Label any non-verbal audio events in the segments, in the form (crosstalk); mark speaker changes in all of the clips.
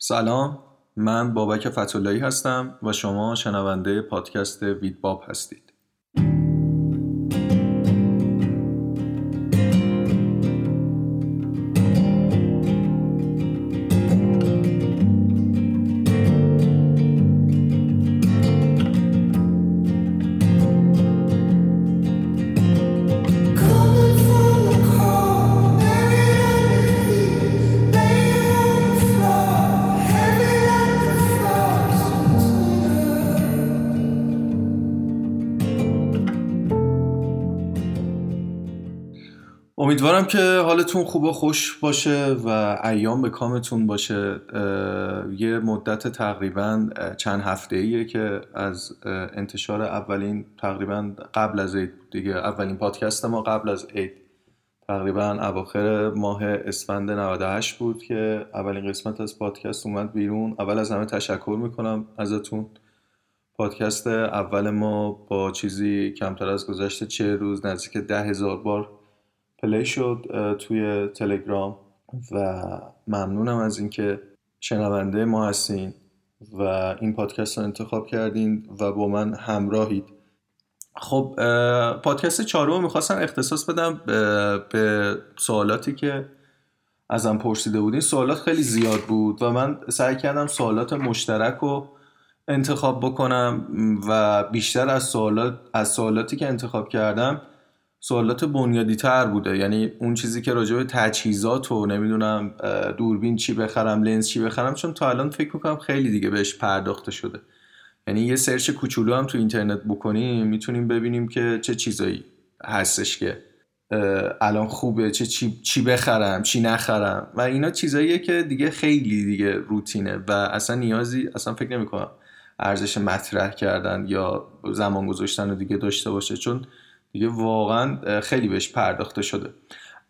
Speaker 1: سلام من بابک فتولایی هستم و شما شنونده پادکست ویدباب هستید. حالتون خوب و خوش باشه و ایام به کامتون باشه. یه مدت تقریبا چند هفته ایه که از انتشار اولین تقریبا قبل از عید دیگه. اولین پادکست ما قبل از عید. تقریبا اواخر ماه اسفند 98 بود که اولین قسمت از پادکست اومد بیرون. اول از همه تشکر می‌کنم ازتون. پادکست اول ما با چیزی کمتر از گذشته چه روز نزدیک ده هزار بار پلی شد توی تلگرام و ممنونم از اینکه شنونده ما هستین و این پادکست رو انتخاب کردین و با من همراهید. خب پادکست چهارم می‌خواستم اختصاص بدم به سوالاتی که ازم پرسیده بودین. سوالات خیلی زیاد بود و من سعی کردم سوالات مشترک رو انتخاب بکنم و بیشتر از سوالات از سوالاتی که انتخاب کردم سوالات بنیادی تر بوده. یعنی اون چیزی که راجع به تجهیزات و نمی‌دونم دوربین چی بخرم لنز چی بخرم چون تا الان فکر می‌کنم خیلی دیگه بهش پرداخته شده. یعنی یه سرچ کوچولو هم تو اینترنت بکنیم می‌تونیم ببینیم که چه چیزایی هستش که الان خوبه چه چی, چی بخرم چی نخرم. و اینا چیزاییه که دیگه خیلی دیگه روتینه و اصلا نیازی اصلا فکر نمی‌کنم ارزش مطرح کردن یا زمان گذاشتن رو دیگه داشته باشه. چون دیگه واقعا خیلی بهش پرداخته شده.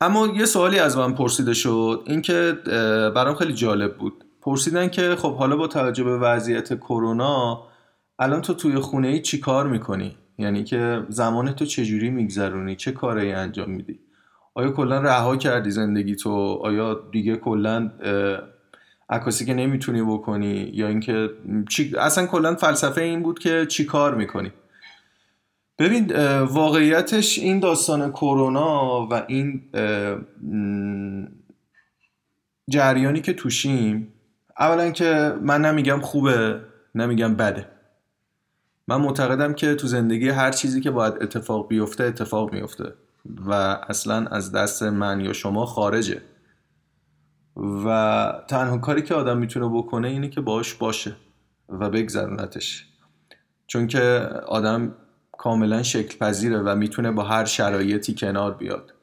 Speaker 1: اما یه سوالی از من پرسیده شد اینکه برام خیلی جالب بود. پرسیدن که خب حالا با توجه به وضعیت کرونا الان تو توی خونه ای چی کار می‌کنی؟ یعنی که زمان تو چجوری میگذرونی؟ چه کاری انجام میدی؟ آیا کلا رها کردی زندگی تو آیا دیگه کلا عکاسی که نمی‌تونی بکنی؟ یا اینکه اصلا کلا فلسفه این بود که چی کار می‌کنی؟ ببین واقعیتش این داستان کرونا و این جریانی که توشیم اولا که من نمیگم خوبه نمیگم بده. من معتقدم که تو زندگی هر چیزی که باید اتفاق بیفته اتفاق میفته و اصلا از دست من یا شما خارجه. و تنها کاری که آدم می‌تونه بکنه اینه که باش باشه و بگذرونتش. چون که آدم کاملا شکل پذیره و می‌تونه با هر شرایطی کنار بیاد.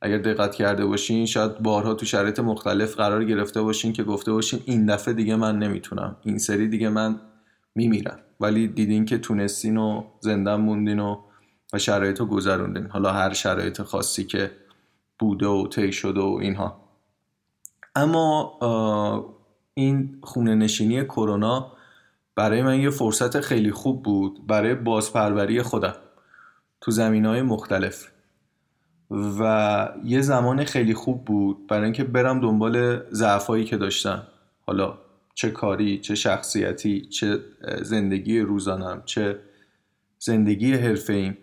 Speaker 1: اگر دقت کرده باشین شاید بارها تو شرایط مختلف قرار گرفته باشین که گفته باشین این دفعه دیگه من نمی‌تونم این سری دیگه من میمیرم. ولی دیدین که تونستین و زنده موندین و و شرایط رو گذروندین. حالا هر شرایط خاصی که بوده و طی شده و اینها. اما این خونه نشینی کرونا برای من یه فرصت خیلی خوب بود برای بازپروری خودم تو زمین های مختلف. و یه زمان خیلی خوب بود برای اینکه برم دنبال ضعفایی که داشتم. حالا چه کاری چه شخصیتی چه زندگی روزانم چه زندگی حرفه ایم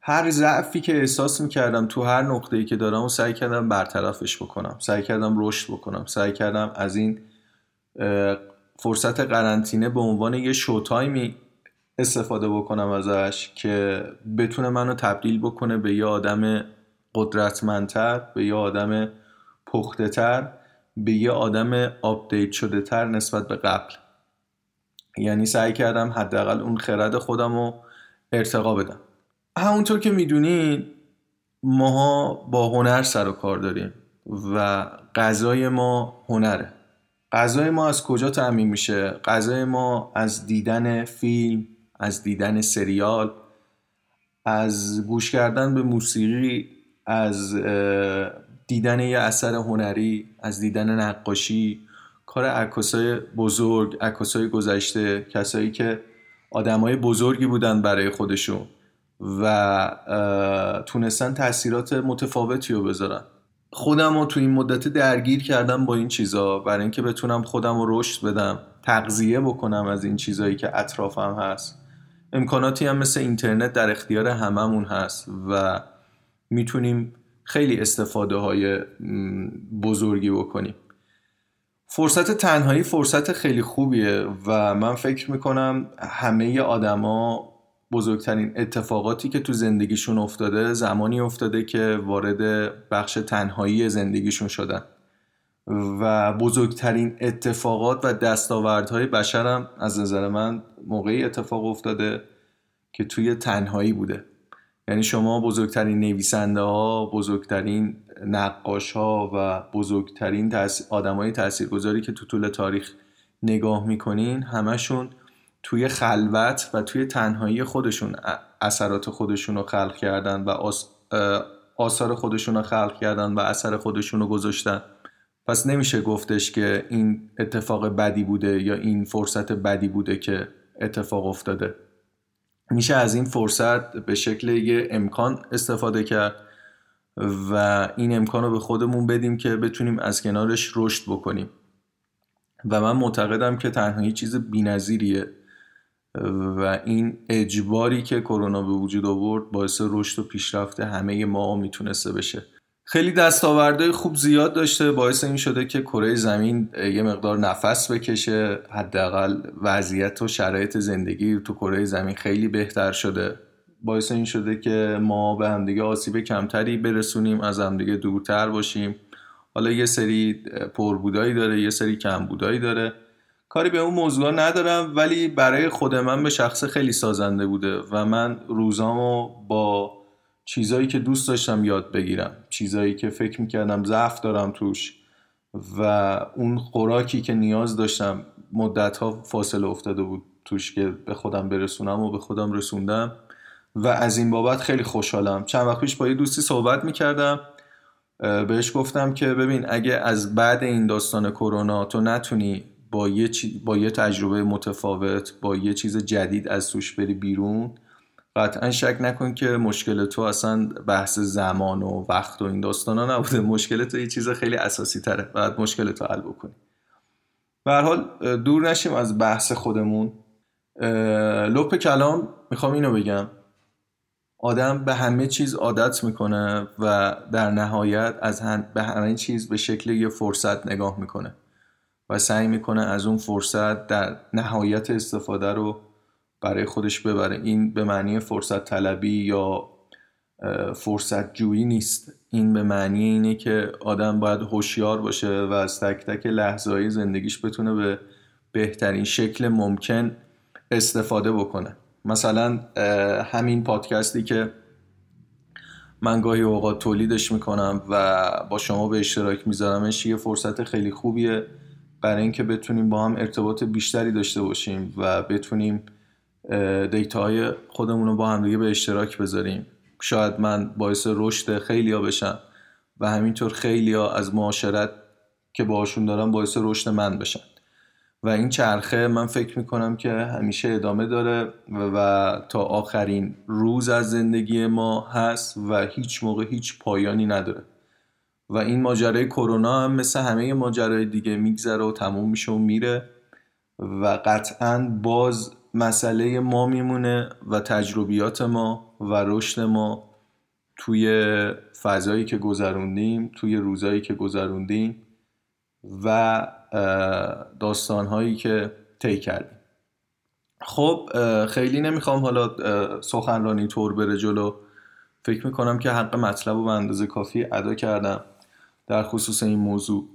Speaker 1: هر ضعفی که احساس می‌کردم تو هر نقطه‌ای که دارم و سعی کردم برطرفش بکنم سعی کردم رشد بکنم سعی کردم از این فرصت قرنطینه به عنوان یه شوتایمی استفاده بکنم ازش که بتونه منو تبدیل بکنه به یه آدم قدرتمندتر به یه آدم پخته تر به یه آدم آپدیت شده تر نسبت به قبل. یعنی سعی کردم حداقل اون خرد خودم رو ارتقا بدم. همونطور که می‌دونید ماها با هنر سر و کار داریم و غذای ما هنره. غذای ما از کجا تعمین میشه؟ غذای ما از دیدن فیلم از دیدن سریال از گوش کردن به موسیقی از دیدن یه اثر هنری از دیدن نقاشی. کار عکاسای بزرگ عکاسای گذشته کسایی که آدمای بزرگی بودن برای خودشون و تونستن تاثیرات متفاوتی رو بذارن. خودم رو تو این مدت درگیر کردم با این چیزا. برای اینکه بتونم خودم رو رشد بدم تغذیه بکنم از این چیزایی که اطرافم هست. امکاناتی هم مثل اینترنت در اختیار هممون هست و می‌تونیم خیلی استفاده های بزرگی بکنیم. فرصت تنهایی فرصت خیلی خوبیه و من فکر می‌کنم همه آدما بزرگترین اتفاقاتی که تو زندگیشون افتاده زمانی افتاده که وارد بخش تنهایی زندگیشون شدن. و بزرگترین اتفاقات و دستاوردهای بشرم از نظر من موقعی اتفاق افتاده که توی تنهایی بوده. یعنی شما بزرگترین نویسنده ها بزرگترین نقاش ها و بزرگترین آدم های تاثیرگذاری که تو طول تاریخ نگاه می‌کنین همشون توی خلوت و توی تنهایی خودشون اثرات خودشون رو خلق کردن و آثار خودشون رو خلق کردن و اثر خودشون رو گذاشتن. پس نمیشه گفتش که این اتفاق بدی بوده یا این فرصت بدی بوده که اتفاق افتاده. میشه از این فرصت به شکل یه امکان استفاده کرد و این امکان رو به خودمون بدیم که بتونیم از کنارش رشد بکنیم. و من معتقدم که تنهایی چیز بینظیریه. و این اجباری که کرونا به وجود آورد باعث رشد و پیشرفت همه ما می‌تونسته بشه. خیلی دستاوردهای خوب زیاد داشته باعث این شده که کره زمین یه مقدار نفس بکشه حداقل وضعیت و شرایط زندگی تو کره زمین خیلی بهتر شده. باعث این شده که ما به همدیگه آسیب کمتری برسونیم از همدیگه دورتر باشیم. حالا یه سری پربودایی داره یه سری کمبودایی داره. کاری به اون موضوع ندارم ولی برای خود من به شخص خیلی سازنده بوده و من روزامو با چیزایی که دوست داشتم یاد بگیرم. چیزایی که فکر می‌کردم ضعف دارم توش و اون خوراکی که نیاز داشتم مدت ها فاصله افتاده بود توش که به خودم برسونم و به خودم رسوندم و از این بابت خیلی خوشحالم. چند وقت پیش با یه دوستی صحبت می‌کردم. بهش گفتم که ببین اگه از بعد این داستان کرونا تو نتونی با یه, با یه تجربه متفاوت با یه چیز جدید از توش بری بیرون. قطعا شک نکن که مشکل تو اصلا بحث زمان و وقت و این داستان ها نبوده. مشکل تو یه چیز خیلی اساسی تره. باید مشکل تو حل بکنی. به حال دور نشیم از بحث خودمون. لپ کلام می‌خوام اینو بگم. آدم به همه چیز عادت می‌کنه و در نهایت از هم به همه چیز به شکل یه فرصت نگاه می‌کنه. و سعی می‌کنه از اون فرصت در نهایت استفاده رو برای خودش ببره. این به معنی فرصت طلبی یا فرصت جویی نیست. این به معنی اینه که آدم باید هوشیار باشه و از تک تک لحظه زندگیش بتونه به بهترین شکل ممکن استفاده بکنه. مثلا همین پادکستی که من گاهی اوقات تولیدش می‌کنم و با شما به اشتراک میذارمش یه فرصت خیلی خوبیه. برای اینکه بتونیم با هم ارتباط بیشتری داشته باشیم و بتونیم دیتاهای خودمون رو با هم دیگه به اشتراک بذاریم. شاید من باعث رشد خیلی ها بشم و همینطور خیلی ها از معاشرت که باشون دارم باعث رشد من بشن. و این چرخه من فکر می‌کنم که همیشه ادامه داره و, تا آخرین روز از زندگی ما هست و هیچ موقع هیچ پایانی نداره. و این ماجرای کرونا هم مثل همه ماجرای دیگه میگذره و تموم میشه و میره و قطعا باز مسئله ما میمونه و تجربیات ما و رشد ما توی فضایی که گذروندیم توی روزایی که گذروندیم و داستانهایی که طی کردیم. خب خیلی نمی‌خوام حالا سخنرانی طور بره جلو. فکر می‌کنم که حق مطلب رو به اندازه کافی ادا کردم. در خصوص این موضوع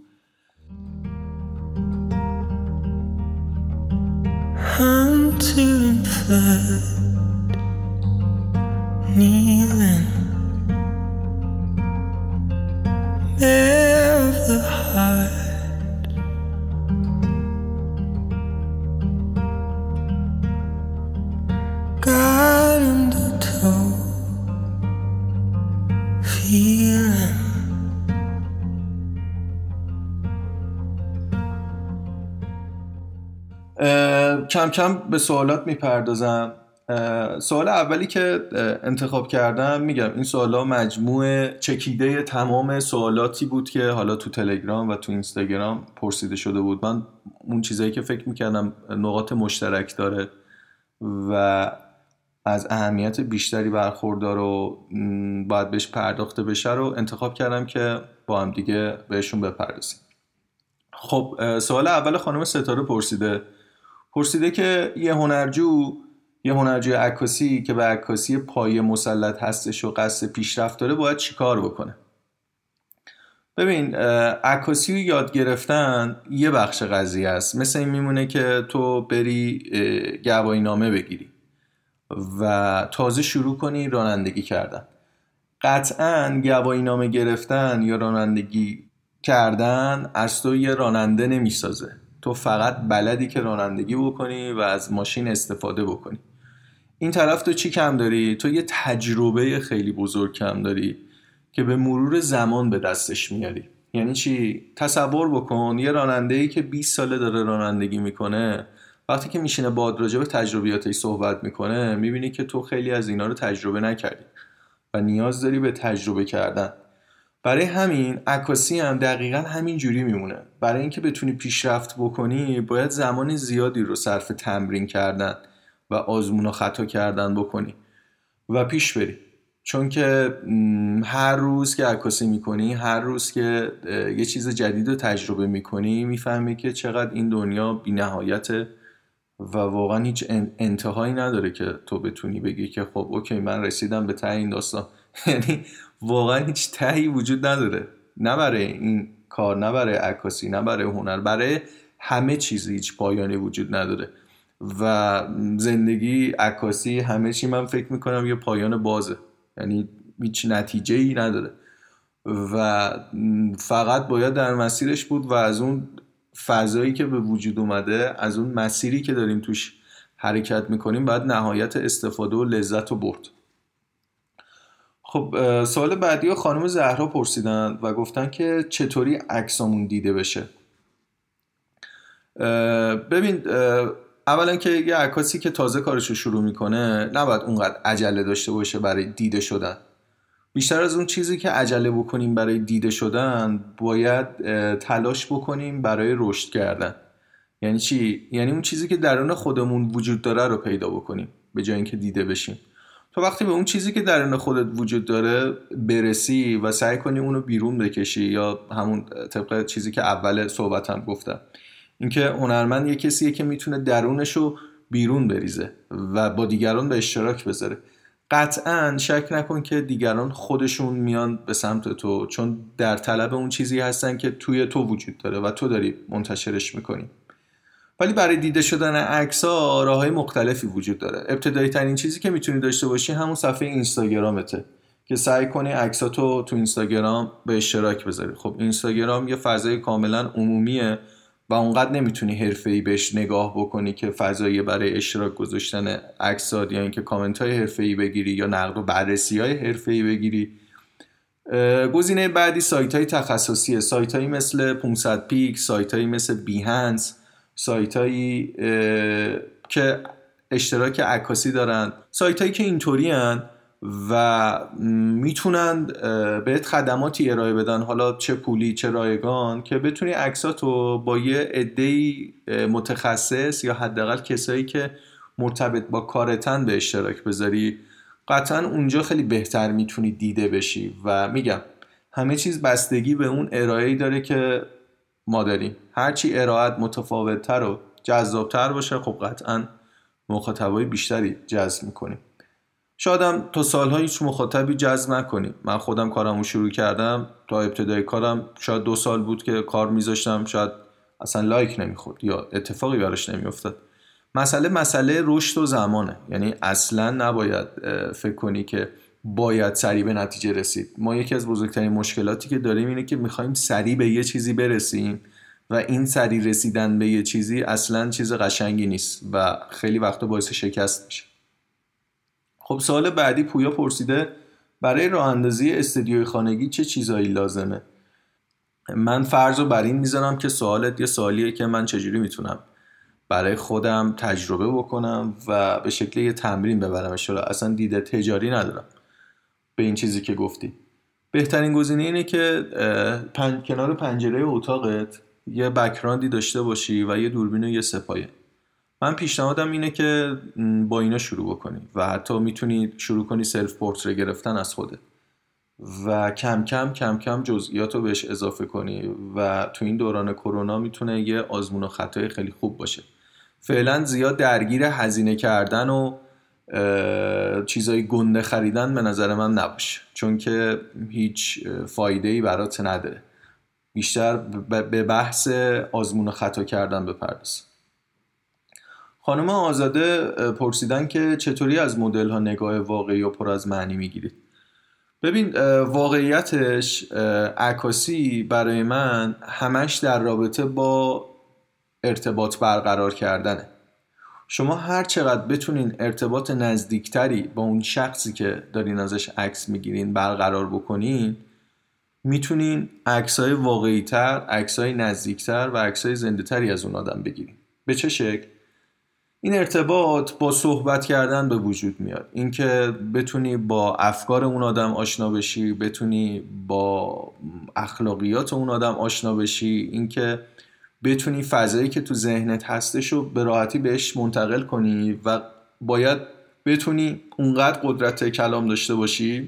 Speaker 1: کم کم به سوالات می‌پردازم. سوال اولی که انتخاب کردم میگم این سوالا مجموعه چکیده تمام سوالاتی بود که حالا تو تلگرام و تو اینستاگرام پرسیده شده بود. من اون چیزایی که فکر می‌کردم نقاط مشترک داره و از اهمیت بیشتری برخوردار و باید بهش پرداخته بشه رو انتخاب کردم که با هم دیگه بهشون بپردازیم. خب سوال اول خانم ستاره پرسیده پرسیده که یه هنرجو یه هنرجوی عکاسی که به عکاسی پای مسلط هستش و قصد پیشرفت داره باید چیکار بکنه؟ ببین عکاسی رو یاد گرفتن یه بخش قضیه است. مثل این میمونه که تو بری گواهی نامه بگیری و تازه شروع کنی رانندگی کردن. قطعا گواهی نامه گرفتن یا رانندگی کردن از تو یه راننده نمی‌سازه. تو فقط بلدی که رانندگی بکنی و از ماشین استفاده بکنی این طرف تو چی کم داری؟ تو یه تجربه خیلی بزرگ کم داری که به مرور زمان به دستش میاری یعنی چی؟ تصور بکن یه راننده ای که 20 ساله داره رانندگی می‌کنه وقتی که میشینه راجع به تجربیاتش صحبت می‌کنه می‌بینی که تو خیلی از اینا رو تجربه نکردی و نیاز داری به تجربه کردن برای همین عکاسی هم دقیقا همین جوری میمونه. برای اینکه بتونی پیشرفت بکنی باید زمان زیادی رو صرف تمرین کردن و آزمون و خطا کردن بکنی و پیش بری. چون که هر روز که عکاسی می‌کنی هر روز که یه چیز جدید رو تجربه می‌کنی می‌فهمی که چقدر این دنیا بی نهایته و واقعا هیچ انتهایی نداره که تو بتونی بگی که خب اوکی من رسیدم به ته این داستان. (laughs) یعنی واقعا هیچ تهی وجود نداره. نه برای این کار نه برای عکاسی نه برای هنر برای همه چیز هیچ پایانی وجود نداره. و زندگی عکاسی همه چی من فکر می‌کنم یه پایان بازه. یعنی هیچ نتیجه ای نداره. و فقط باید در مسیرش بود و از اون فضایی که به وجود اومده از اون مسیری که داریم توش حرکت می‌کنیم باید نهایت استفاده و لذت رو برد. خب سوال بعدی خانم زهرا پرسیدن و گفتن که چطوری عکسامون دیده بشه. ببین اولا که یه عکاسی که تازه کارش رو شروع می‌کنه نباید اونقدر عجله داشته باشه برای دیده شدن. بیشتر از اون چیزی که عجله بکنیم برای دیده شدن باید تلاش بکنیم برای رشد کردن. یعنی چی؟ یعنی اون چیزی که درون خودمون وجود داره رو پیدا بکنیم به جای اینکه دیده بشیم. تو وقتی به اون چیزی که درون خودت وجود داره برسی و سعی کنی اونو بیرون بکشی یا همون طبق چیزی که اول صحبتم گفتم اینکه هنرمند یه کسیه که می‌تونه درونش رو بیرون بریزه و با دیگران به اشتراک بذاره. قطعا شک نکن که دیگران خودشون میان به سمت تو چون در طلب اون چیزی هستن که توی تو وجود داره و تو داری منتشرش می‌کنی. ولی برای دیده شدن عکس ها راه مختلفی وجود داره. ابتدایی ترین چیزی که می‌تونی داشته باشی همون صفحه اینستاگرامته که سعی کنی عکساتو تو اینستاگرام به اشتراک بذاری. خب اینستاگرام یه فضای کاملا عمومیه و اونقدر نمی‌تونی ای بهش نگاه بکنی که فضایی برای اشتراک گذاشتن عکسات یا اینکه کامنت های ای بگیری یا نقد و بررسی های ای بگیری گزینه بعدی سایت های تخصصی سایت هایی مثل 500 پیک سایت هایی مثل بیهنس سایت هایی که اشتراک عکاسی دارن. سایت هایی که اینطوری و می‌تونن بهت خدماتی ارائه بدن. حالا چه پولی چه رایگان که بتونی عکساتو با یه عده متخصص یا حداقل کسایی که مرتبط با کارتن به اشتراک بذاری قطعا اونجا خیلی بهتر می‌تونی دیده بشی. و میگم همه چیز بستگی به اون ارائه‌ای داره که ما داریم. هرچی ارائت متفاوتتر و جذابتر باشه خب قطعا مخاطبای بیشتری جذب می‌کنیم. شادم تا سالها هیچ مخاطبی جذب نکنیم. من خودم کارمو شروع کردم. تا ابتدای کارم شاید دو سال بود که کار میذاشتم. شاید اصلا لایک نمی‌خورد یا اتفاقی براش نمیافتاد. مسئله مسئله رشد و زمانه. یعنی اصلا نباید فکر کنی که باید سریع به نتیجه رسید. ما یکی از بزرگترین مشکلاتی که داریم اینه که می‌خوایم سریع به یه چیزی برسیم و این سریع رسیدن به یه چیزی اصلا چیز قشنگی نیست و خیلی وقتا باعث شکست میشه. خب سوال بعدی پویا پرسیده برای راه اندازی استدیوی خانگی چه چیزایی لازمه؟ من فرض رو بر این می‌ذارم که سوالت یه سوالیه که من چجوری می‌تونم برای خودم تجربه بکنم و به شکل یه تمرین ببرم اصلا دیده تجاری ندارم. به این چیزی که گفتی. بهترین گزینه اینه که کنار پنجره اتاقت یه بکراندی داشته باشی و یه دوربین و یه سپایه. من پیشنهادم اینه که با اینا شروع بکنی و حتی می‌تونی شروع کنی سلف پورتره گرفتن از خودت. و کم کم کم کم جزئیات رو بهش اضافه کنی و تو این دوران کرونا می‌تونه یه آزمون و خطای خیلی خوب باشه. فعلا زیاد درگیر هزینه کردن و چیزای گنده خریدن به نظر من نباشه. چون که هیچ فایده ای برات نداره. بیشتر به بحث آزمون و خطا کردن بپرداز. خانم آزاده پرسیدن که چطوری از مدل ها نگاه واقعی و پر از معنی می‌گیرید ببین واقعیتش عکاسی برای من همش در رابطه با ارتباط برقرار کردنه. شما هر چقدر بتونین ارتباط نزدیکتری با اون شخصی که دارین ازش عکس می‌گیرین برقرار بکنین می‌تونین عکسای واقعی تر، عکسای نزدیکتر و عکسای زنده تری از اون آدم بگیرین به چه شکل؟ این ارتباط با صحبت کردن به وجود میاد اینکه بتونی با افکار اون آدم آشنا بشی بتونی با اخلاقیات اون آدم آشنا بشی اینکه بتونی فضایی که تو ذهنت هستش رو به راحتی بهش منتقل کنی و باید بتونی اونقدر قدرت کلام داشته باشی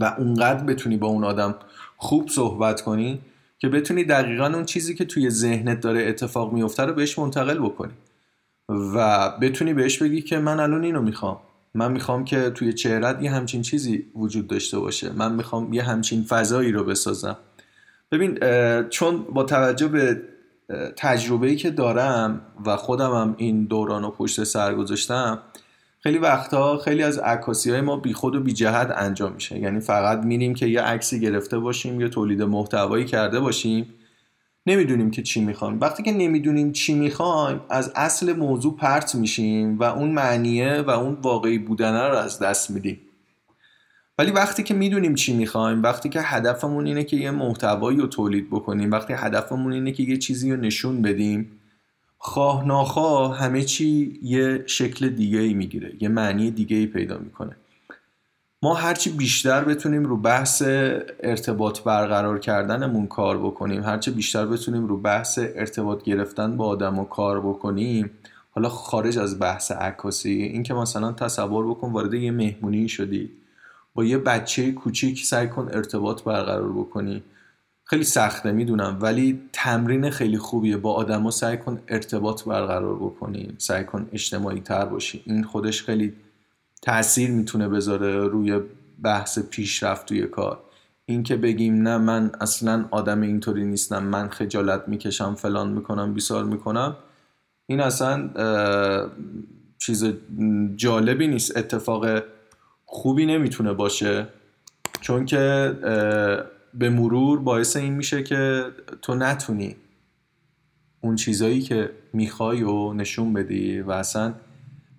Speaker 1: و اونقدر بتونی با اون آدم خوب صحبت کنی که بتونی دقیقا اون چیزی که توی ذهنت داره اتفاق میفته رو بهش منتقل بکنی و بتونی بهش بگی که من الان اینو می‌خوام. من می‌خوام که توی چهرت یه همچین چیزی وجود داشته باشه. من می‌خوام یه همچین فضایی رو بسازم. ببین چون با توجه به تجربه‌ای که دارم و خودم هم این دوران رو پشت سر گذاشتم خیلی وقتا خیلی از عکاسی های ما بی خود و بی جهت انجام میشه. یعنی فقط میریم که یه عکسی گرفته باشیم یا تولید محتوایی کرده باشیم نمی‌دونیم که چی می‌خوایم. وقتی که نمی‌دونیم چی می‌خوایم از اصل موضوع پرت میشیم و اون معنیه و اون واقعی بودنه رو از دست میدیم. ولی وقتی که می‌دونیم چی می‌خوایم وقتی که هدفمون اینه که یه محتوایی رو تولید بکنیم وقتی هدفمون اینه که یه چیزی رو نشون بدیم خواه ناخواه همه چی یه شکل دیگه ای می‌گیره یه معنی دیگه ای پیدا می‌کنه. ما هرچی بیشتر بتونیم رو بحث ارتباط برقرار کردنمون کار بکنیم هرچی بیشتر بتونیم رو بحث ارتباط گرفتن با آدم و کار بکنیم حالا خارج از بحث عکاسی این که مثلا تصور بکن وارد یه مهمونی شدی. یه بچه کوچیک سعی کن ارتباط برقرار بکنی. خیلی سخته می‌دونم ولی تمرین خیلی خوبیه. با آدما سعی کن ارتباط برقرار بکنی. سعی کن اجتماعی تر باشی. این خودش خیلی تاثیر می‌تونه بذاره روی بحث پیشرفت توی کار. اینکه بگیم نه من اصلا آدم اینطوری نیستم. من خجالت می‌کشم فلان می‌کنم بیسار می‌کنم. این اصلا چیز جالبی نیست. اتفاق خوبی نمی‌تونه باشه چون که به مرور باعث این میشه که تو نتونی اون چیزایی که می‌خوای و نشون بدی و اصلا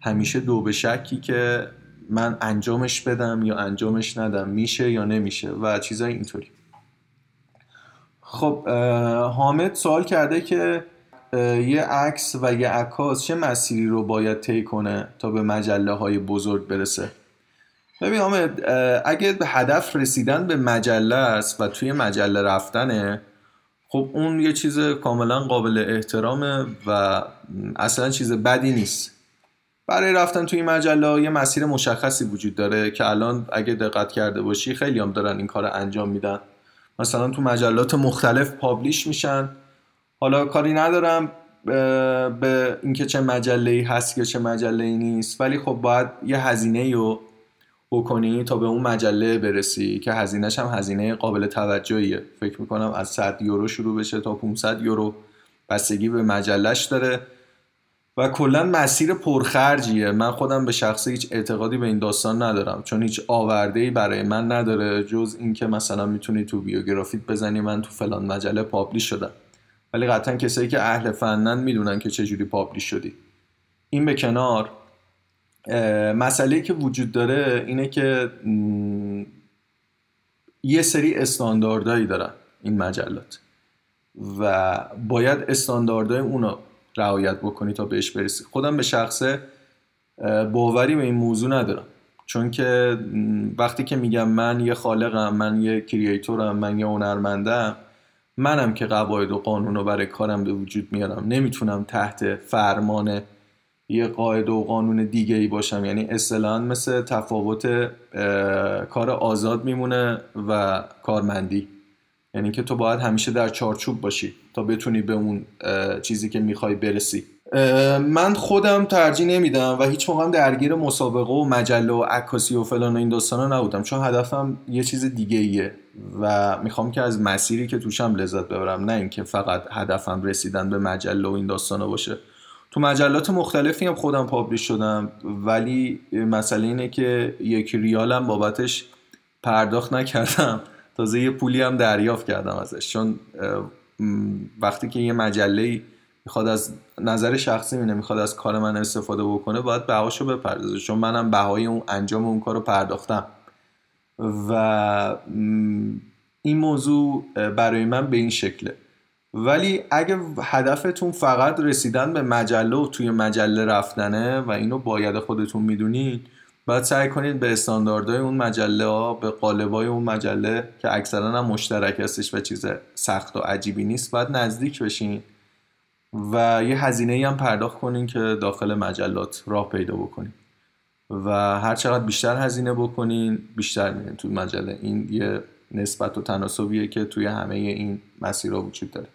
Speaker 1: همیشه دو به شکی که من انجامش بدم یا انجامش ندم میشه یا نمیشه و چیزای اینطوری. خب حامد سوال کرده که یه عکس و یه عکاس چه مسیری رو باید طی کنه تا به مجله های بزرگ برسه؟ ببین حامد اگه به هدف رسیدن به مجله است و توی مجله رفتنه خب اون یه چیز کاملا قابل احترامه و اصلا چیز بدی نیست. برای رفتن توی مجله یه مسیر مشخصی وجود داره که الان اگه دقت کرده باشی خیلی هم دارن این کار انجام میدن. مثلا تو مجلات مختلف پابلیش میشن. حالا کاری ندارم به اینکه چه مجله ای هست یا چه مجله ای نیست ولی خب باید یه هزینه رو بکنی تا به اون مجله برسی که هزینهش هم هزینه قابل توجهیه. فکر می‌کنم از 100 یورو شروع بشه تا 500 یورو بستگی به مجلش داره. و کلا مسیر پرخرجیه. من خودم به شخصه هیچ اعتقادی به این داستان ندارم. چون هیچ آورده ای برای من نداره جز اینکه مثلا می‌تونی تو بیوگرافیت بزنی من تو فلان مجله پابلیش شدم. ولی قطعا کسایی که اهل فنن می‌دونن که چجوری پابلیش شدی. این به کنار. مسئله که وجود داره اینه که یه سری استانداردهایی دارن این مجلات و باید استانداردهای اونو رعایت بکنی تا بهش برسی. خودم به شخصه باوری به این موضوع ندارم. چون که وقتی که میگم من یه خالقم من یه کریئتورم من یه هنرمندم منم که قواعد و قانون رو برای کارم به وجود میارم نمی‌تونم تحت فرمان یه قاعده و قانون دیگه ای باشم. یعنی اصطلاحا مثل تفاوت کار آزاد میمونه و کارمندی. یعنی که تو باید همیشه در چارچوب باشی تا بتونی به اون چیزی که می‌خوای برسی. من خودم ترجیح نمیدم و هیچ موقع درگیر مسابقه و مجله و عکاسی و فلان و این داستانا نبودم. چون هدفم یه چیز دیگه ایه و می‌خوام که از مسیری که توشم لذت ببرم. نه اینکه فقط هدفم رسیدن به مجله و این داستانا باشه. تو مجلات مختلفی هم خودم پابلیش شدم ولی مسئله اینه که یک ریالم بابتش پرداخت نکردم. تازه یه پولی هم دریافت کردم ازش. چون وقتی که یه مجله می‌خواد از نظر شخصی مینه می‌خواد از کار من استفاده بکنه باید بهاشو بپردازه. چون منم بهای اون انجام اون کار رو پرداختم. و این موضوع برای من به این شکله. ولی اگه هدفتون فقط رسیدن به مجله و توی مجله رفتنه و اینو باید خودتون می‌دونید باید سعی کنید به استانداردهای اون مجله ها به قالبای اون مجله که اکثرا هم مشترک هستش و چیز سخت و عجیبی نیست باید نزدیک بشین و یه هزینه هم پرداخت کنین که داخل مجلات راه پیدا بکنین و هر چقدر بیشتر هزینه بکنین بیشتر میرین تو مجله. این یه نسبت و تناسبیه که توی همه این مسیرها وجود داره.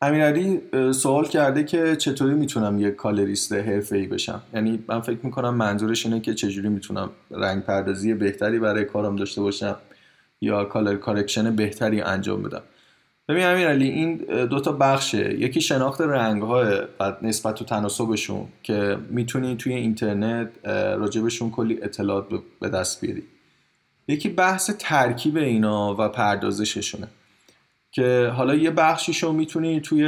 Speaker 1: امیرعلی سوال کرده که چطوری می‌تونم یه colorist ای بشم؟ یعنی من فکر می‌کنم منظورش اینه که چجوری می‌تونم رنگ پردازی بهتری برای کارم داشته باشم یا color correction بهتری انجام بدم. ببین امیرعلی این دو تا بخشه. یکی شناخت رنگ های و نسبت و تناسبشون که می‌تونی توی اینترنت راجبشون کلی اطلاعات به دست بیاری. یکی بحث ترکیب اینا و پردازششونه. که حالا یه بخشیشو می‌تونی توی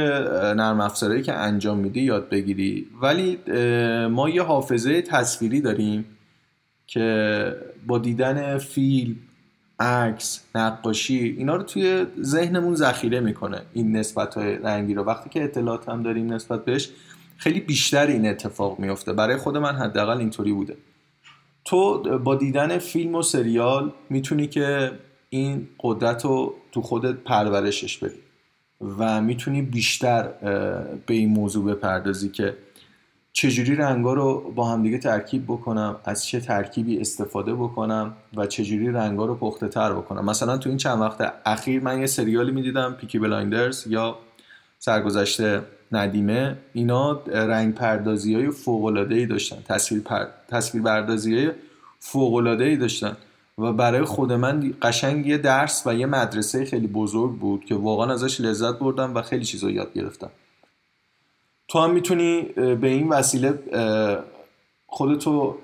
Speaker 1: نرم افزارهایی که انجام میدی یاد بگیری. ولی ما یه حافظه تصویری داریم که با دیدن فیلم عکس نقاشی اینا رو توی ذهنمون ذخیره می‌کنه. این نسبت های رنگی رو. وقتی که اطلاعات هم داریم نسبت بهش خیلی بیشتر این اتفاق میفته برای خود من حداقل اینطوری بوده. تو با دیدن فیلم و سریال می‌تونی که این قدرت رو تو خودت پرورشش بدی. و می‌تونی بیشتر به این موضوع بپردازی که چجوری رنگا رو با همدیگه ترکیب بکنم از چه ترکیبی استفاده بکنم و چجوری رنگا رو پخته تر بکنم. مثلا تو این چند وقت اخیر من یه سریالی می‌دیدم Peaky Blinders یا سرگذشت ندیمه. اینا رنگ پردازی های ای داشتن تصویر, پر... تصویر پردازی های ای داشتن. و برای خود من قشنگ یه درس و یه مدرسه خیلی بزرگ بود که واقعا ازش لذت بردم و خیلی چیزا یاد گرفتم. تو هم می‌تونی به این وسیله خودتو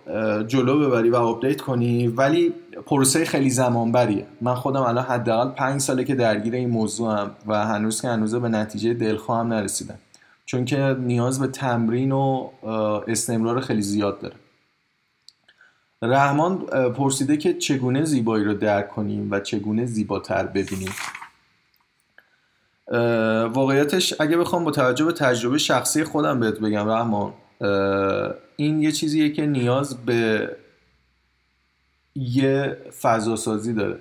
Speaker 1: جلو ببری و update کنی ولی پروسه خیلی زمان بریه من خودم الان حداقل پنج ساله که درگیر این موضوعم و هنوز که هنوز به نتیجه دلخواهم نرسیدم. چون که نیاز به تمرین و استمرار خیلی زیاد داره. رحمان پرسیده که چگونه زیبایی رو درک کنیم و چگونه زیباتر ببینیم. واقعیتش اگه بخوام با توجه به تجربه شخصی خودم بهت بگم رحمان این یه چیزیه که نیاز به یه فضا سازی داره.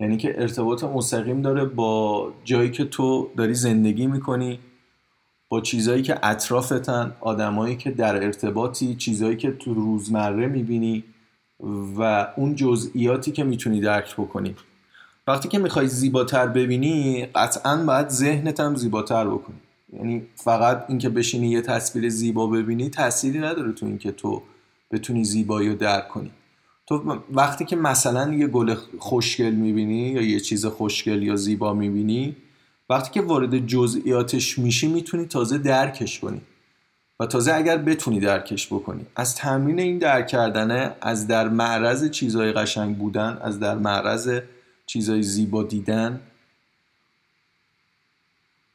Speaker 1: یعنی که ارتباط مستقیم داره با جایی که تو داری زندگی می‌کنی با چیزایی که اطرافتن آدمایی که در ارتباطی چیزایی که تو روزمره می‌بینی. و اون جزئیاتی که می‌تونی درک بکنی. وقتی که می‌خوای زیباتر ببینی قطعا باید ذهنت هم زیباتر بکنی. یعنی فقط اینکه بشینی یه تصویر زیبا ببینی تأثیری نداره تو اینکه تو بتونی زیبایی رو درک کنی. تو وقتی که مثلا یه گل خوشگل می‌بینی یا یه چیز خوشگل یا زیبا می‌بینی وقتی که وارد جزئیاتش میشی می‌تونی تازه درکش کنی. و تازه اگر بتونی درکش بکنی. از تمرین این درک کردنه از در معرض چیزهای قشنگ بودن از در معرض چیزهای زیبا دیدن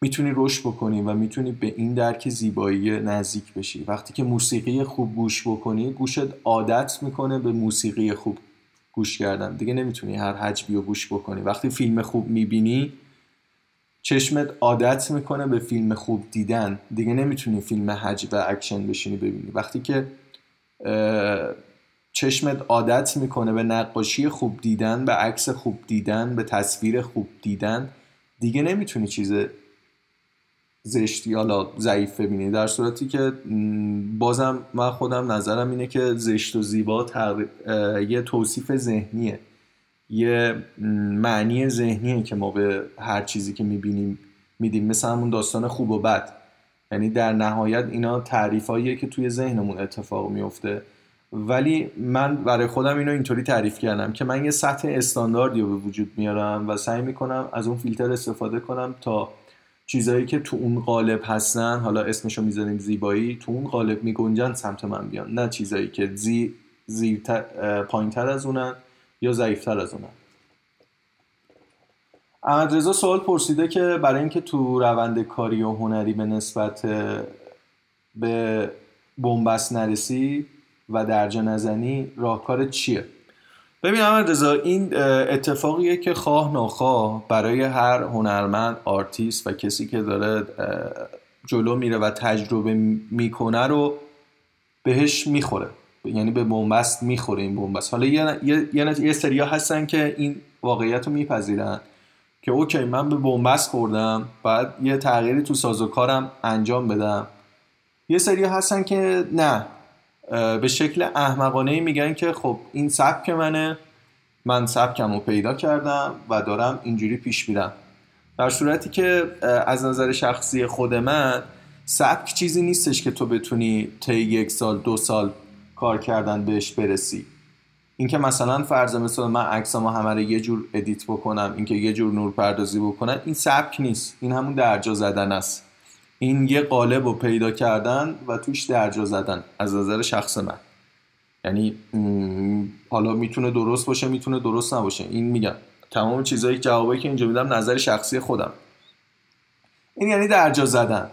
Speaker 1: می‌تونی رشد بکنی و می‌تونی به این درک زیبایی نزدیک بشی. وقتی که موسیقی خوب گوش بکنی گوشت عادت می‌کنه به موسیقی خوب گوش کردن. دیگه نمی‌تونی هر حجبی رو گوش بکنی. وقتی فیلم خوب می‌بینی چشمت عادت می‌کنه به فیلم خوب دیدن. دیگه نمی‌تونی فیلم هجو اکشن بشینی ببینی. وقتی که چشمت عادت می‌کنه به نقاشی خوب دیدن به عکس خوب دیدن به تصویر خوب دیدن دیگه نمی‌تونی چیز زشت یا ضعیف ببینی. در صورتی که بازم من خودم نظرم اینه که زشت و زیبا یه توصیف ذهنیه. یه معنی ذهنیه که ما به هر چیزی که می‌بینیم میدیم. مثل همون داستان خوب و بد. یعنی در نهایت اینا تعریفاییه که توی ذهنمون اتفاق میفته ولی من برای خودم اینو اینطوری تعریف کردم که من یه سطح استانداردی رو به وجود میارم و سعی می‌کنم از اون فیلتر استفاده کنم تا چیزایی که تو اون قالب هستن حالا اسمشو می‌ذاریم زیبایی تو اون قالب میگنجن سمت من بیان. نه چیزایی که زی زیرتر پایینتر از اونن. یا ضعیفتر از اونن احمد رضا سوال پرسیده که برای اینکه تو روند کاری و هنری به نسبت به بنبست نرسی و درجا نزنی راهکار چیه؟ ببین احمد رضا این اتفاقیه که خواه ناخواه برای هر هنرمند آرتیست و کسی که داره جلو میره و تجربه می‌کنه رو بهش می‌خوره. یعنی به بنبست می‌خوره این بنبست. حالا یه, یه, یه سریا هستن که این واقعیت رو میپذیرن که اوکی من به بنبست خوردم بعد یه تغییری تو سازوکارم انجام بدم. یه سریا هستن که نه. به شکل احمقانه میگن که خب این سبک منه من سبکم رو پیدا کردم و دارم اینجوری پیش میرم. در صورتی که از نظر شخصی خود من سبک چیزی نیستش که تو بتونی طی یک سال دو سال کار کردن بهش برسی. اینکه مثلا فرض مثال من عکسامو همه رو یه جور ادیت بکنم اینکه یه جور نور پردازی بکنم این سبک نیست. این همون درجا زدن است. این یه قالب رو پیدا کردن و توش درجا زدن از نظر شخص من. یعنی حالا می‌تونه درست باشه می‌تونه درست نباشه. این میگم. تمام چیزایی جوابایی که اینجا میدم نظر شخصی خودم. این یعنی درجا زدن.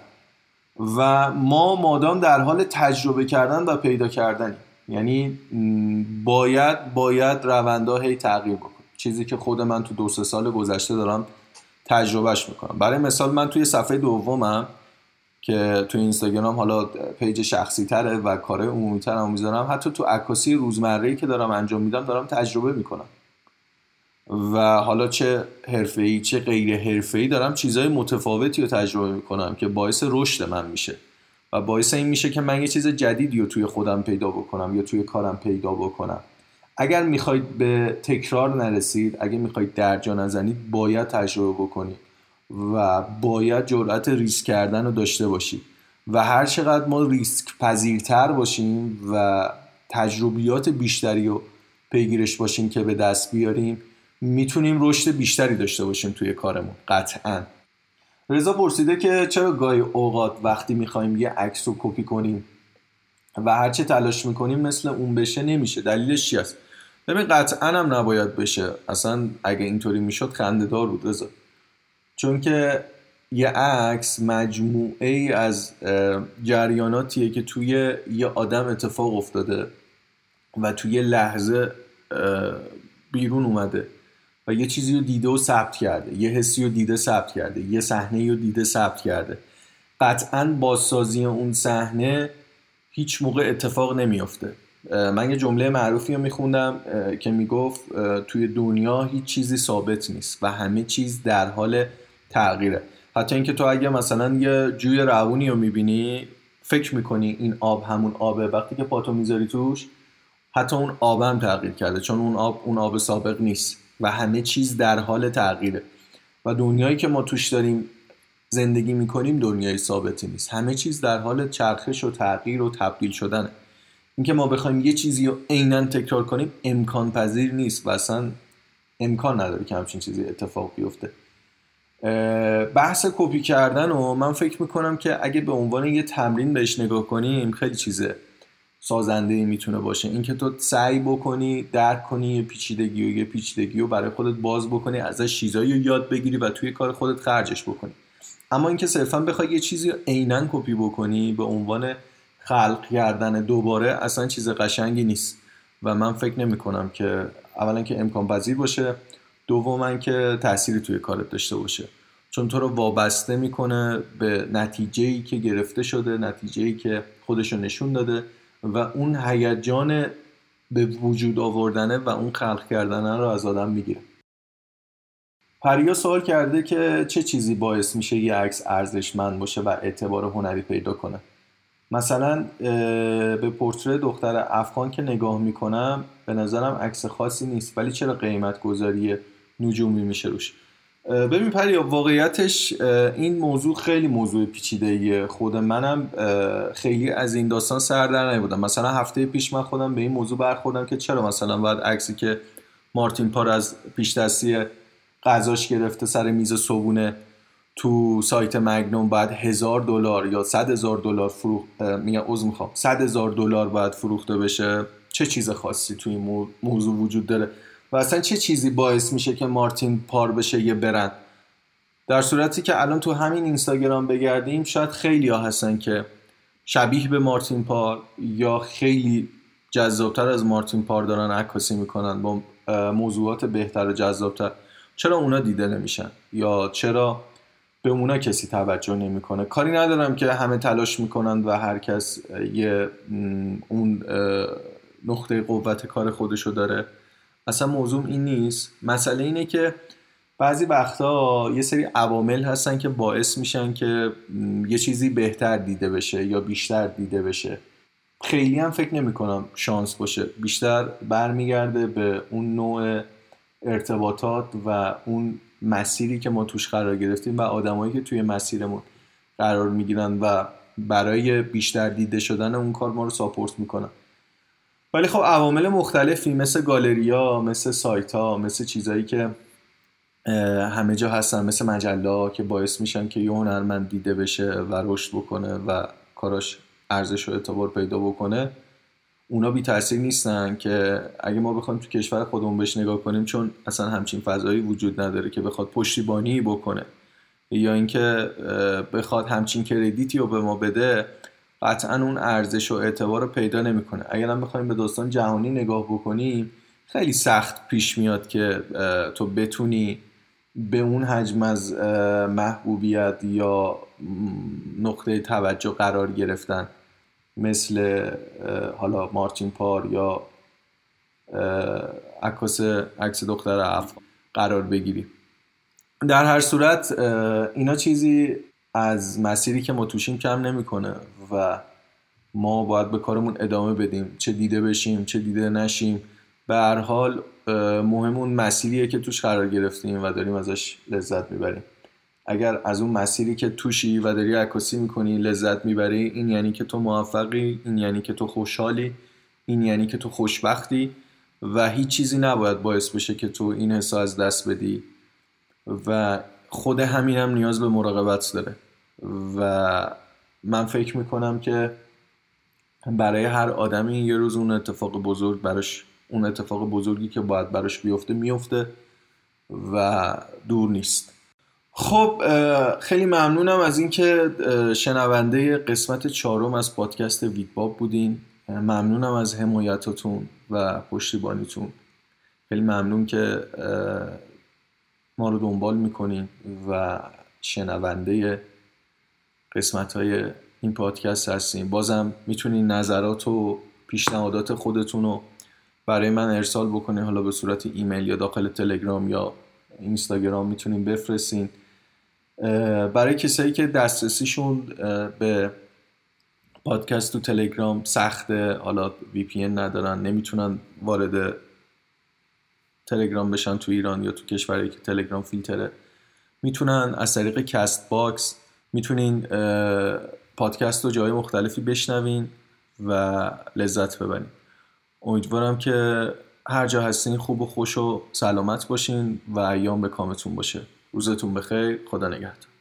Speaker 1: و ما مادام در حال تجربه کردن و پیدا کردن یعنی باید باید روندا هی تغییر بکنه. چیزی که خود من تو دو سه سال گذشته دارم تجربهش می‌کنم. برای مثال من توی صفحه دومم که تو اینستاگرام حالا پیج شخصی تره و کارهای عمومی تر هم می‌ذارم حتی تو عکاسی روزمره که دارم انجام میدم دارم تجربه می‌کنم. و حالا چه حرفه‌ای چه غیر حرفه‌ای دارم چیزهای متفاوتی رو تجربه می‌کنم که باعث رشد من میشه. و باعث این میشه که من یه چیز جدیدی رو توی خودم پیدا بکنم یا توی کارم پیدا بکنم. اگر می‌خواید به تکرار نرسید اگر می‌خواید درجا نزنید باید تجربه بکنید و باید جرأت ریسک کردن رو داشته باشیم و هر چقدر ما ریسک پذیرتر باشیم و تجربیات بیشتری رو پیگیرش باشیم که به دست بیاریم می‌تونیم رشد بیشتری داشته باشیم توی کارمون. قطعا. رضا پرسیده که چرا گاهی اوقات وقتی می‌خوایم یه عکس رو کپی کنیم و هرچه تلاش می‌کنیم مثل اون بشه نمیشه. دلیلش چی است؟ ببین قطعا هم نباید بشه. اصلا اگه اینطوری می‌شد خنده دار بود رضا. چون که یه عکس مجموعه ای از جریاناتیه که توی یه آدم اتفاق افتاده و توی لحظه بیرون اومده. و یه چیزی رو دیده و ثبت کرده یه حسی رو دیده ثبت کرده یه صحنه رو دیده ثبت کرده. قطعا بازسازی اون صحنه هیچ موقع اتفاق نمیافته. من یه جمله معروفی رو میخوندم که می‌گفت توی دنیا هیچ چیزی ثابت نیست و همه چیز در حال تغییره. حتی اینکه تو اگه مثلا یه جوی روونی رو می‌بینی فکر می‌کنی این آب همون آبه وقتی که پاتو می‌ذاری توش حتی اون آب هم تغییر کرده چون اون آب اون آب سابق نیست. و همه چیز در حال تغییره. و دنیایی که ما توش داریم زندگی می‌کنیم دنیای ثابتی نیست. همه چیز در حال چرخش و تغییر و تبدیل شدنه. اینکه ما بخوایم یه چیزی رو عینا تکرار کنیم امکان پذیر نیست و اصلا امکان نداره که همچین چیزی اتفاق بیفته. بحث کپی کردن و من فکر می‌کنم که اگه به عنوان یه تمرین بهش نگاه کنیم خیلی چیزه. سازنده می‌تونه باشه. اینکه تو سعی بکنی درک کنی یه پیچیدگی و یه پیچیدگی رو برای خودت باز بکنی ازش چیزایی رو یاد بگیری و توی کار خودت خرجش بکنی. اما اینکه صرفا بخوای یه چیزی رو عینا کپی بکنی به عنوان خلق کردن دوباره اصلا چیز قشنگی نیست. و من فکر نمی کنم که اولا که امکان پذیر باشه دوما که تأثیری توی کارت داشته باشه. چون تو رو وابسته می‌کنه به نتیجه ای که گرفته شده نتیجه ای که خودش نشون داده. و اون هیجان به وجود آوردنه و اون خلق کردنه رو از آدم می‌گیره. پریا سوال کرده که چه چیزی باعث میشه یه عکس ارزشمند باشه و اعتبار هنری پیدا کنه؟ مثلا به پورتری دختر افغان که نگاه می‌کنم به نظرم عکس خاصی نیست ولی چرا قیمت گذاری نجومی میشه روش؟ ببین پریا واقعیتش این موضوع خیلی موضوع پیچیده خود منم خیلی از این داستان سر در نبودم مثلا هفته پیش من خودم به این موضوع برخوردم که چرا مثلا باید عکسی که مارتین پار از پیش دستی غذاش گرفته سر میز صبونه تو سایت مگنوم باید هزار دلار یا صد هزار دلار فروخت میگم عذر می‌خوام. صد هزار دلار باید فروخته بشه. چه چیز خاصی تو این موضوع وجود داره؟ و اصلا چه چیزی باعث میشه که مارتین پار بشه یه برند؟ در صورتی که الان تو همین اینستاگرام بگردیم شاید خیلی ها هستن که شبیه به مارتین پار یا خیلی جذابتر از مارتین پار دارن عکاسی می‌کنن با موضوعات بهتر و جذابتر. چرا اونا دیده نمیشن؟ یا چرا به اونا کسی توجه نمی‌کنه؟ کاری ندارم که همه تلاش می‌کنن و هر کس یه اون نقطه قوت کار خودشو داره. اصلا موضوع این نیست. مسئله اینه که بعضی وقتا یه سری عوامل هستن که باعث میشن که یه چیزی بهتر دیده بشه یا بیشتر دیده بشه. خیلی هم فکر نمی کنم شانس باشه. بیشتر برمیگرده به اون نوع ارتباطات و اون مسیری که ما توش قرار گرفتیم و آدمایی که توی مسیرمون قرار می‌گیرن و برای بیشتر دیده شدن اون کار ما رو ساپورت می‌کنن. ولی خب عوامل مختلفی مثل گالریا مثل سایت ها مثل چیزایی که همه جا هستن مثل مجله که باعث میشن که یه هنرمند دیده بشه و رشد بکنه و کاراش ارزش و اعتبار پیدا بکنه. اونا بی تاثیر نیستن که اگه ما بخوایم تو کشور خودمون بهش نگاه کنیم چون اصلا همچین فضایی وجود نداره که بخواد پشتیبانی بکنه. یا اینکه بخواد همچین کردیتی رو به ما بده قطعا اون ارزش و اعتبار رو پیدا نمی‌کنه. اگر هم بخوایم به داستان جهانی نگاه بکنیم خیلی سخت پیش میاد که تو بتونی به اون حجم از محبوبیت یا نقطه توجه قرار گرفتن مثل حالا مارتین پار یا عکاس عکس دختر اف قرار بگیری در هر صورت اینا چیزی از مسیری که ما توشیم کم نمی‌کنه. و ما باید به کارمون ادامه بدیم. چه دیده بشیم چه دیده نشیم. به هر حال مهم اون مسیریه که توش قرار گرفتیم و داریم ازش لذت می‌بریم. اگر از اون مسیری که توشی و داری عکاسی می‌کنی لذت می‌بری این یعنی که تو موفقی این یعنی که تو خوشحالی این یعنی که تو خوشبختی و هیچ چیزی نباید باعث بشه که تو این حسا از دست بدی. و خود همین هم نیاز به مراقبت داره. و من فکر می‌کنم که برای هر آدمی یه روز اون اتفاق بزرگ براش اون اتفاق بزرگی که باید براش بیفته میفته و دور نیست. خب خیلی ممنونم از اینکه شنونده قسمت چهارم از پادکست ویدباب بودین. ممنونم از حمایتاتون و پشتیبانیتون. خیلی ممنون که ما رو دنبال می‌کنین و شنونده قسمت های این پادکست هستین بازم می‌تونین نظرات و پیشنهادات خودتون رو برای من ارسال بکنین. حالا به صورت ایمیل یا داخل تلگرام یا اینستاگرام می‌تونین بفرستین. برای کسایی که دسترسیشون به پادکست تو تلگرام سخته حالا وی پی ندارن نمی‌تونن وارد تلگرام بشن تو ایران یا تو کشوری که تلگرام فیلتره می‌تونن از طریق Castbox می‌تونین پادکست رو جای مختلفی بشنوین و لذت ببرین. امیدوارم که هر جا هستین خوب و خوش و سلامت باشین و ایام به کامتون باشه. روزتون بخیر. خدا نگهدار.